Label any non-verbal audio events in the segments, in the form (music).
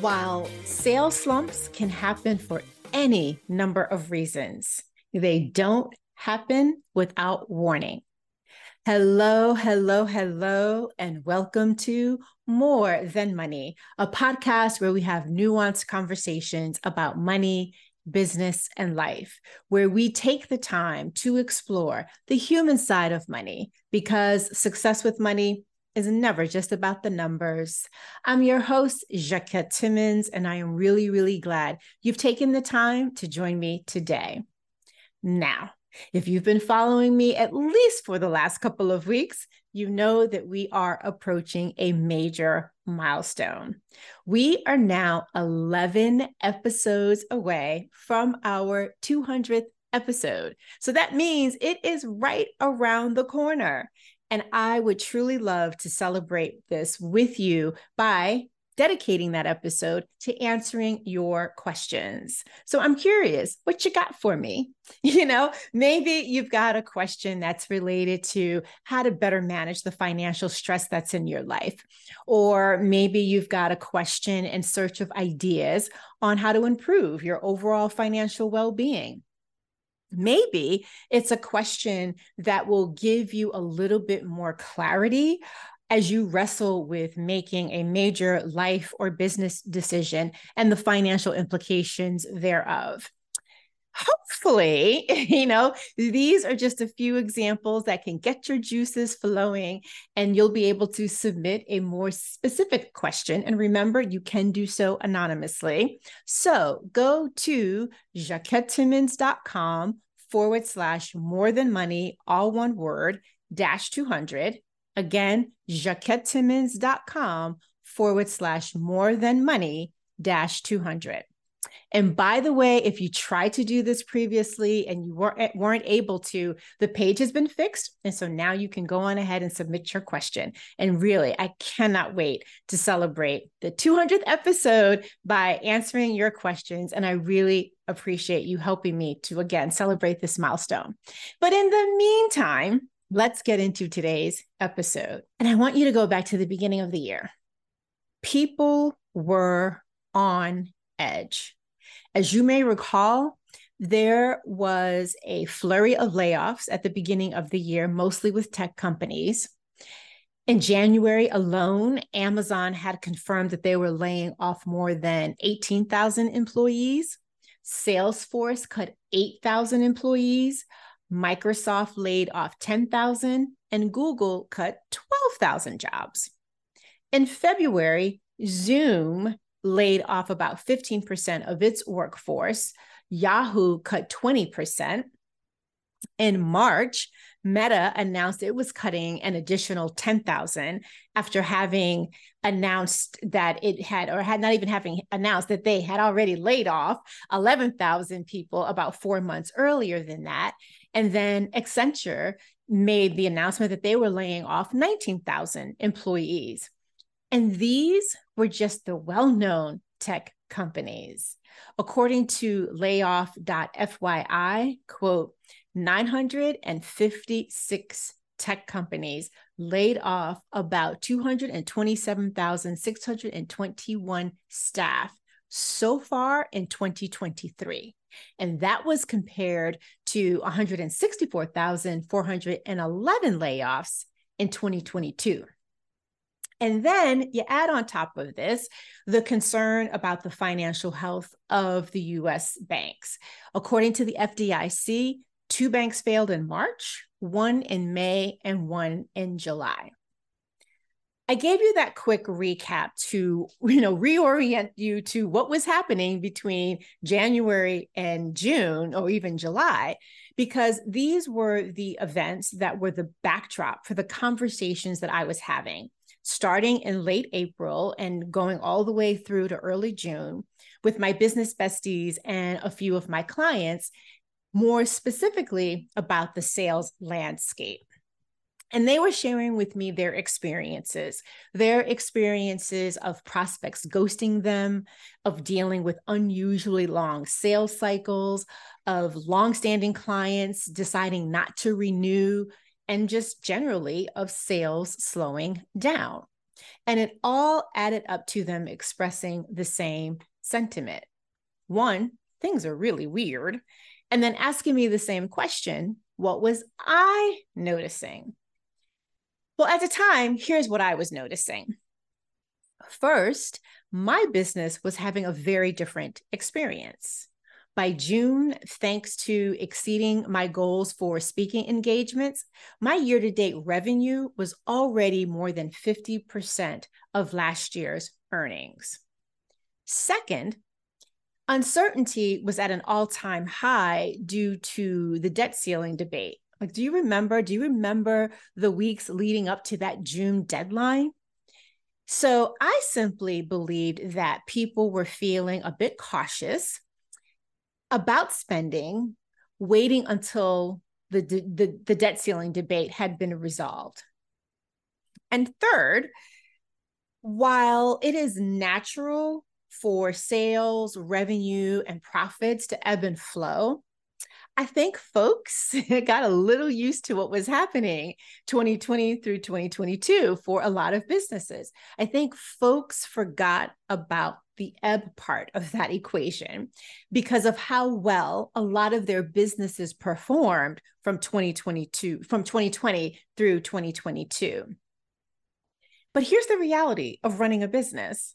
While sales slumps can happen for any number of reasons, they don't happen without warning. Hello, hello, hello, and welcome to More Than Money, a podcast where we have nuanced conversations about money, business, and life, where we take the time to explore the human side of money because success with money is never just about the numbers. I'm your host, Jacquette Timmons, and I am really, really glad you've taken the time to join me today. Now, if you've been following me at least for the last couple of weeks, you know that we are approaching a major milestone. We are now 11 episodes away from our 200th episode. So that means it is right around the corner. And I would truly love to celebrate this with you by dedicating that episode to answering your questions. So I'm curious, what you got for me? (laughs) You know, maybe you've got a question that's related to how to better manage the financial stress that's in your life. Or maybe you've got a question in search of ideas on how to improve your overall financial well being. Maybe it's a question that will give you a little bit more clarity as you wrestle with making a major life or business decision and the financial implications thereof. Hopefully, (laughs) you know, these are just a few examples that can get your juices flowing and you'll be able to submit a more specific question. And remember, you can do so anonymously. So go to jacquettetimmons.com forward slash more than money, all one word, dash 200 Again, jacquettetimmons.com forward slash more than money dash 200. And by the way, if you tried to do this previously and you weren't, eh, weren't able to, the page has been fixed. And so now you can go on ahead and submit your question. And really, I cannot wait to celebrate the 200th episode by answering your questions. And I really appreciate you helping me to, again, celebrate this milestone. But in the meantime, let's get into today's episode. And I want you to go back to the beginning of the year. People were on edge. As you may recall, there was a flurry of layoffs at the beginning of the year, mostly with tech companies. In January alone, Amazon had confirmed that they were laying off more than 18,000 employees. Salesforce cut 8,000 employees. Microsoft laid off 10,000 and Google cut 12,000 jobs. In February, Zoom laid off about 15% of its workforce. Yahoo cut 20%. In March, Meta announced it was cutting an additional 10,000 after having announced that it had, or had not even having announced that they had already laid off 11,000 people about four months earlier than that. And then Accenture made the announcement that they were laying off 19,000 employees. And these were just the well known tech companies. According to layoff.fyi, quote, 956 tech companies laid off about 227,621 staff so far in 2023. And that was compared to 164,411 layoffs in 2022. And then you add on top of this the concern about the financial health of the US banks. According to the FDIC, two banks failed in March, one in May, and one in July. I gave you that quick recap to, (laughs) you know, reorient you to what was happening between January and June or even July because these were the events that were the backdrop for the conversations that I was having starting in late April and going all the way through to early June with my business besties and a few of my clients more specifically about the sales landscape. And they were sharing with me their experiences, their experiences of prospects ghosting them, of dealing with unusually long sales cycles, of longstanding clients deciding not to renew, and just generally of sales slowing down. And it all added up to them expressing the same sentiment. One, things are really weird. And then asking me the same question what was I noticing? Well, at the time, here's what I was noticing. First, my business was having a very different experience. By June, thanks to exceeding my goals for speaking engagements, my year to date revenue was already more than 50% of last year's earnings. Second, uncertainty was at an all time high due to the debt ceiling debate. Like, do you remember? Do you remember the weeks leading up to that June deadline? So I simply believed that people were feeling a bit cautious about spending, waiting until the, the, the debt ceiling debate had been resolved. And third, while it is natural for sales, revenue, and profits to ebb and flow, I think folks (laughs) got a little used to what was happening 2020 through 2022 for a lot of businesses. I think folks forgot about the ebb part of that equation because of how well a lot of their businesses performed from 2022 from 2020 through 2022. But here's the reality of running a business.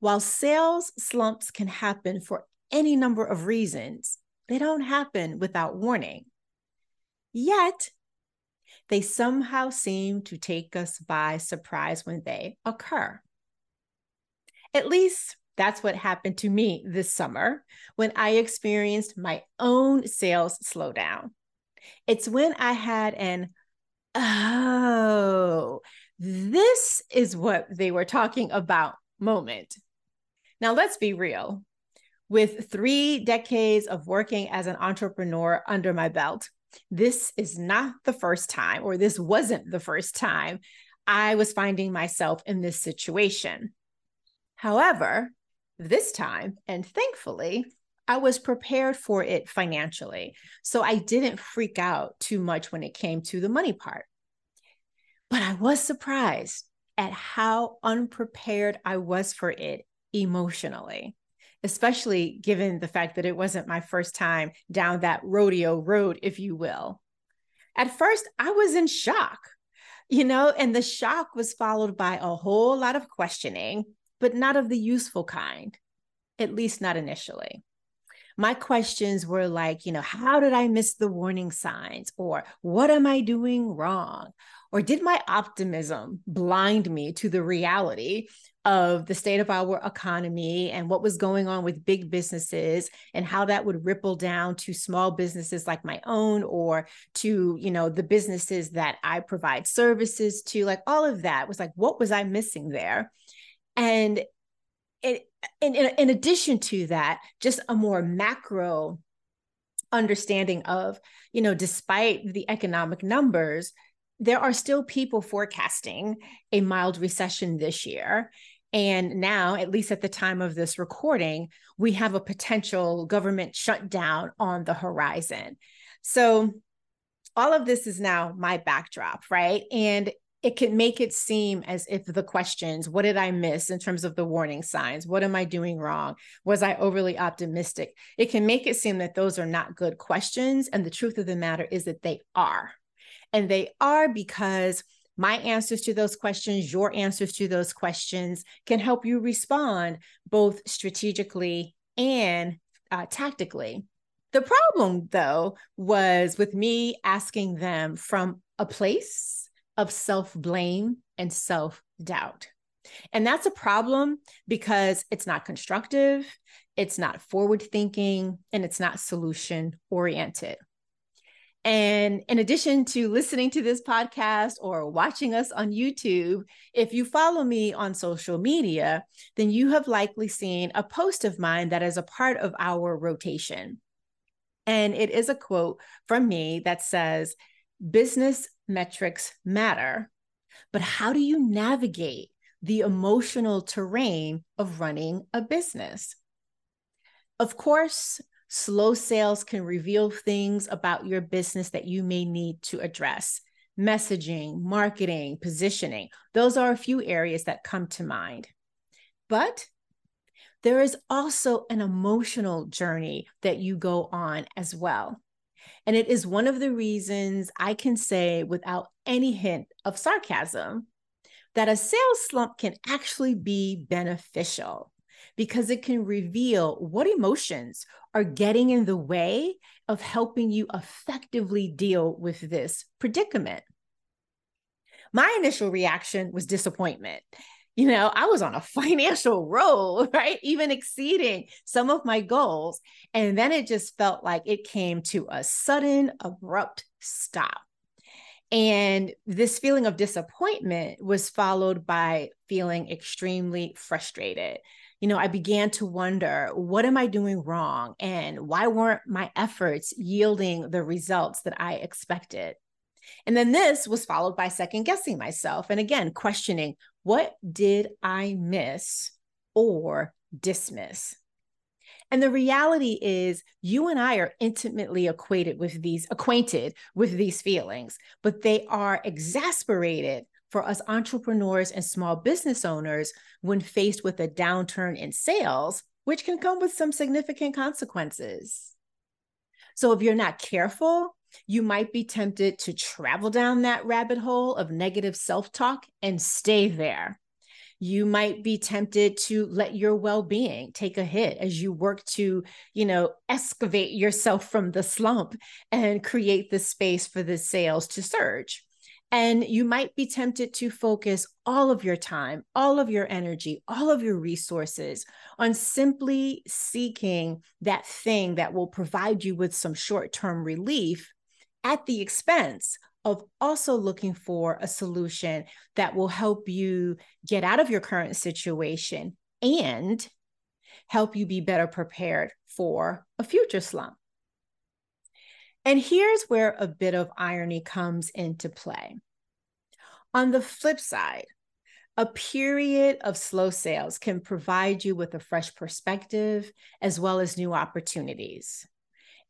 While sales slumps can happen for any number of reasons, they don't happen without warning. Yet, they somehow seem to take us by surprise when they occur. At least that's what happened to me this summer when I experienced my own sales slowdown. It's when I had an, oh, this is what they were talking about moment. Now, let's be real with three decades of working as an entrepreneur under my belt, this is not the first time, or this wasn't the first time I was finding myself in this situation. However, this time, and thankfully, I was prepared for it financially. So I didn't freak out too much when it came to the money part. But I was surprised at how unprepared I was for it emotionally especially given the fact that it wasn't my first time down that rodeo road, if you will. At first, I was in shock, you know, and the shock was followed by a whole lot of questioning, but not of the useful kind, at least not initially. My questions were like, you know, how did I miss the warning signs? Or what am I doing wrong? Or did my optimism blind me to the reality of the state of our economy and what was going on with big businesses and how that would ripple down to small businesses like my own or to you know the businesses that I provide services to like all of that was like what was I missing there and it in, in addition to that just a more macro understanding of you know despite the economic numbers there are still people forecasting a mild recession this year. And now, at least at the time of this recording, we have a potential government shutdown on the horizon. So, all of this is now my backdrop, right? And it can make it seem as if the questions, what did I miss in terms of the warning signs? What am I doing wrong? Was I overly optimistic? It can make it seem that those are not good questions. And the truth of the matter is that they are. And they are because my answers to those questions, your answers to those questions can help you respond both strategically and uh, tactically. The problem, though, was with me asking them from a place of self blame and self doubt. And that's a problem because it's not constructive, it's not forward thinking, and it's not solution oriented. And in addition to listening to this podcast or watching us on YouTube, if you follow me on social media, then you have likely seen a post of mine that is a part of our rotation. And it is a quote from me that says, Business metrics matter, but how do you navigate the emotional terrain of running a business? Of course, Slow sales can reveal things about your business that you may need to address. messaging, marketing, positioning. Those are a few areas that come to mind. But there is also an emotional journey that you go on as well. And it is one of the reasons I can say without any hint of sarcasm that a sales slump can actually be beneficial because it can reveal what emotions are getting in the way of helping you effectively deal with this predicament. My initial reaction was disappointment you know, I was on a (laughs) financial roll, right? Even exceeding some of my goals. And then it just felt like it came to a sudden, abrupt stop. And this feeling of disappointment was followed by feeling extremely frustrated. You know, I began to wonder, what am I doing wrong? And why weren't my efforts yielding the results that I expected? And then this was followed by second guessing myself. And again, questioning what did I miss or dismiss? And the reality is you and I are intimately acquainted with these acquainted with these feelings, but they are exasperated for us entrepreneurs and small business owners when faced with a downturn in sales, which can come with some significant consequences. So if you're not careful, you might be tempted to travel down that rabbit hole of negative self talk and stay there. You might be tempted to let your well being take a hit as you work to, you know, excavate yourself from the slump and create the space for the sales to surge. And you might be tempted to focus all of your time, all of your energy, all of your resources on simply seeking that thing that will provide you with some short term relief at the expense of also looking for a solution that will help you get out of your current situation and help you be better prepared for a future slump. And here's where a bit of irony comes into play. On the flip side, a period of slow sales can provide you with a fresh perspective as well as new opportunities.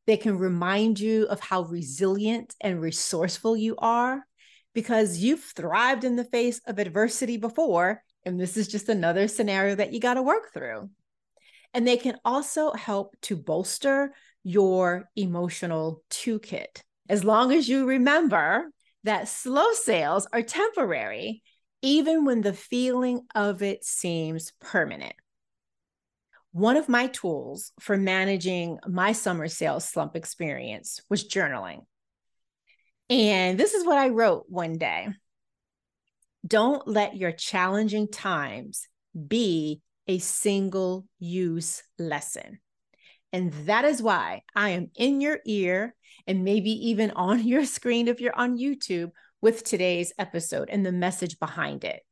They can remind you of how resilient and resourceful you are because you've thrived in the face of adversity before. And this is just another scenario that you got to work through. And they can also help to bolster your emotional toolkit. As long as you remember that slow sales are temporary, even when the feeling of it seems permanent. One of my tools for managing my summer sales slump experience was journaling. And this is what I wrote one day Don't let your challenging times be a single use lesson. And that is why I am in your ear and maybe even (laughs) on your screen if you're on YouTube with today's episode and the message behind it.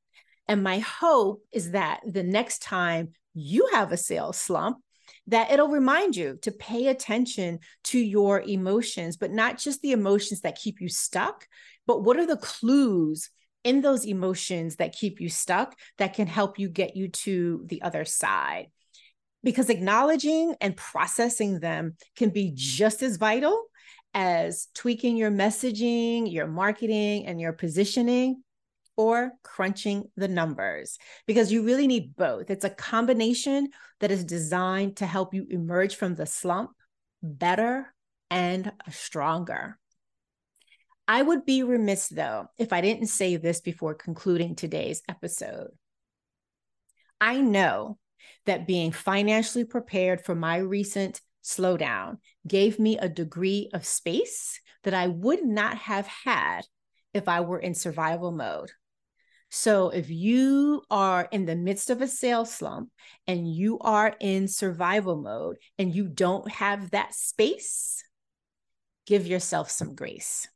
And my hope is that the next time you have a sales slump, that it'll remind you to pay attention to your emotions, but not just the emotions that keep you stuck, but what are the clues in those emotions that keep you stuck that can help you get you to the other side? Because acknowledging and processing them can be just as vital as tweaking your messaging, your marketing, and your positioning or crunching the numbers because you really need both. It's a combination that is designed to help you emerge from the slump better and stronger. I would be remiss, though, if I didn't say this before concluding today's episode. I know that being financially prepared for my recent slowdown gave me a degree of space that I would not have had if I were in survival mode. So if you are in the midst of a sales slump and you are in survival mode and you don't have that space, give yourself some grace.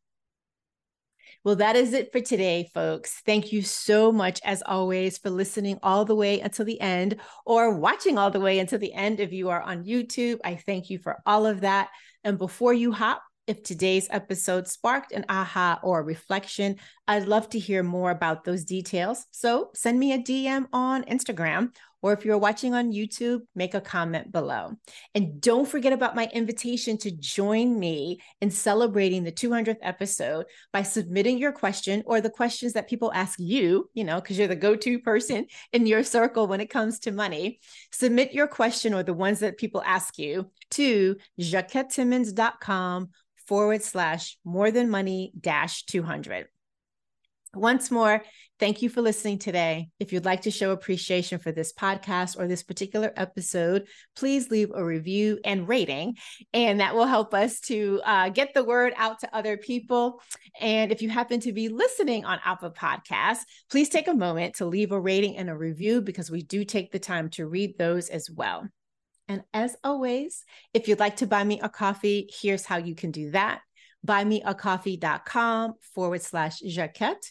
Well, that is it for today, folks. Thank you so much, as always, for listening all the way until the end or watching all the way until the end if you are on YouTube. I thank you for all of that. And before you hop if today's episode sparked an aha or a reflection, I'd love to hear more about those details. So send me a DM on Instagram or if you're watching on YouTube, make a comment below. And don't forget about my invitation to join me in celebrating the 200th episode by submitting your question or the questions that people ask you, you know, because you're the go to person in your circle when it comes to money. Submit your question or the ones that people ask you to jacquettetimmons.com forward slash more than money dash 200. Once more, thank you for listening today. If you'd like to show appreciation for this podcast or this particular episode, please leave a review and rating, and that will help us to uh, get the word out to other people. And if you happen to be listening on Apple Podcasts, please take a moment to leave a rating and a review because we do take the time to read those as well. And as always, if you'd like to buy me a coffee, here's how you can do that buymeacoffee.com forward slash Jacquette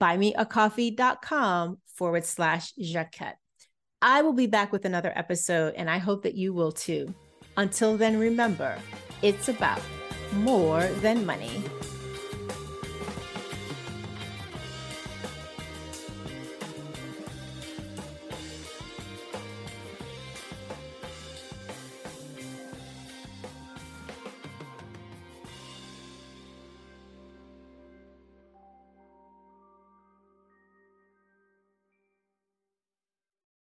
buymeacoffee.com forward slash Jacquette. I will be back with another episode, and I hope that you will too. Until then, remember, it's about more than money.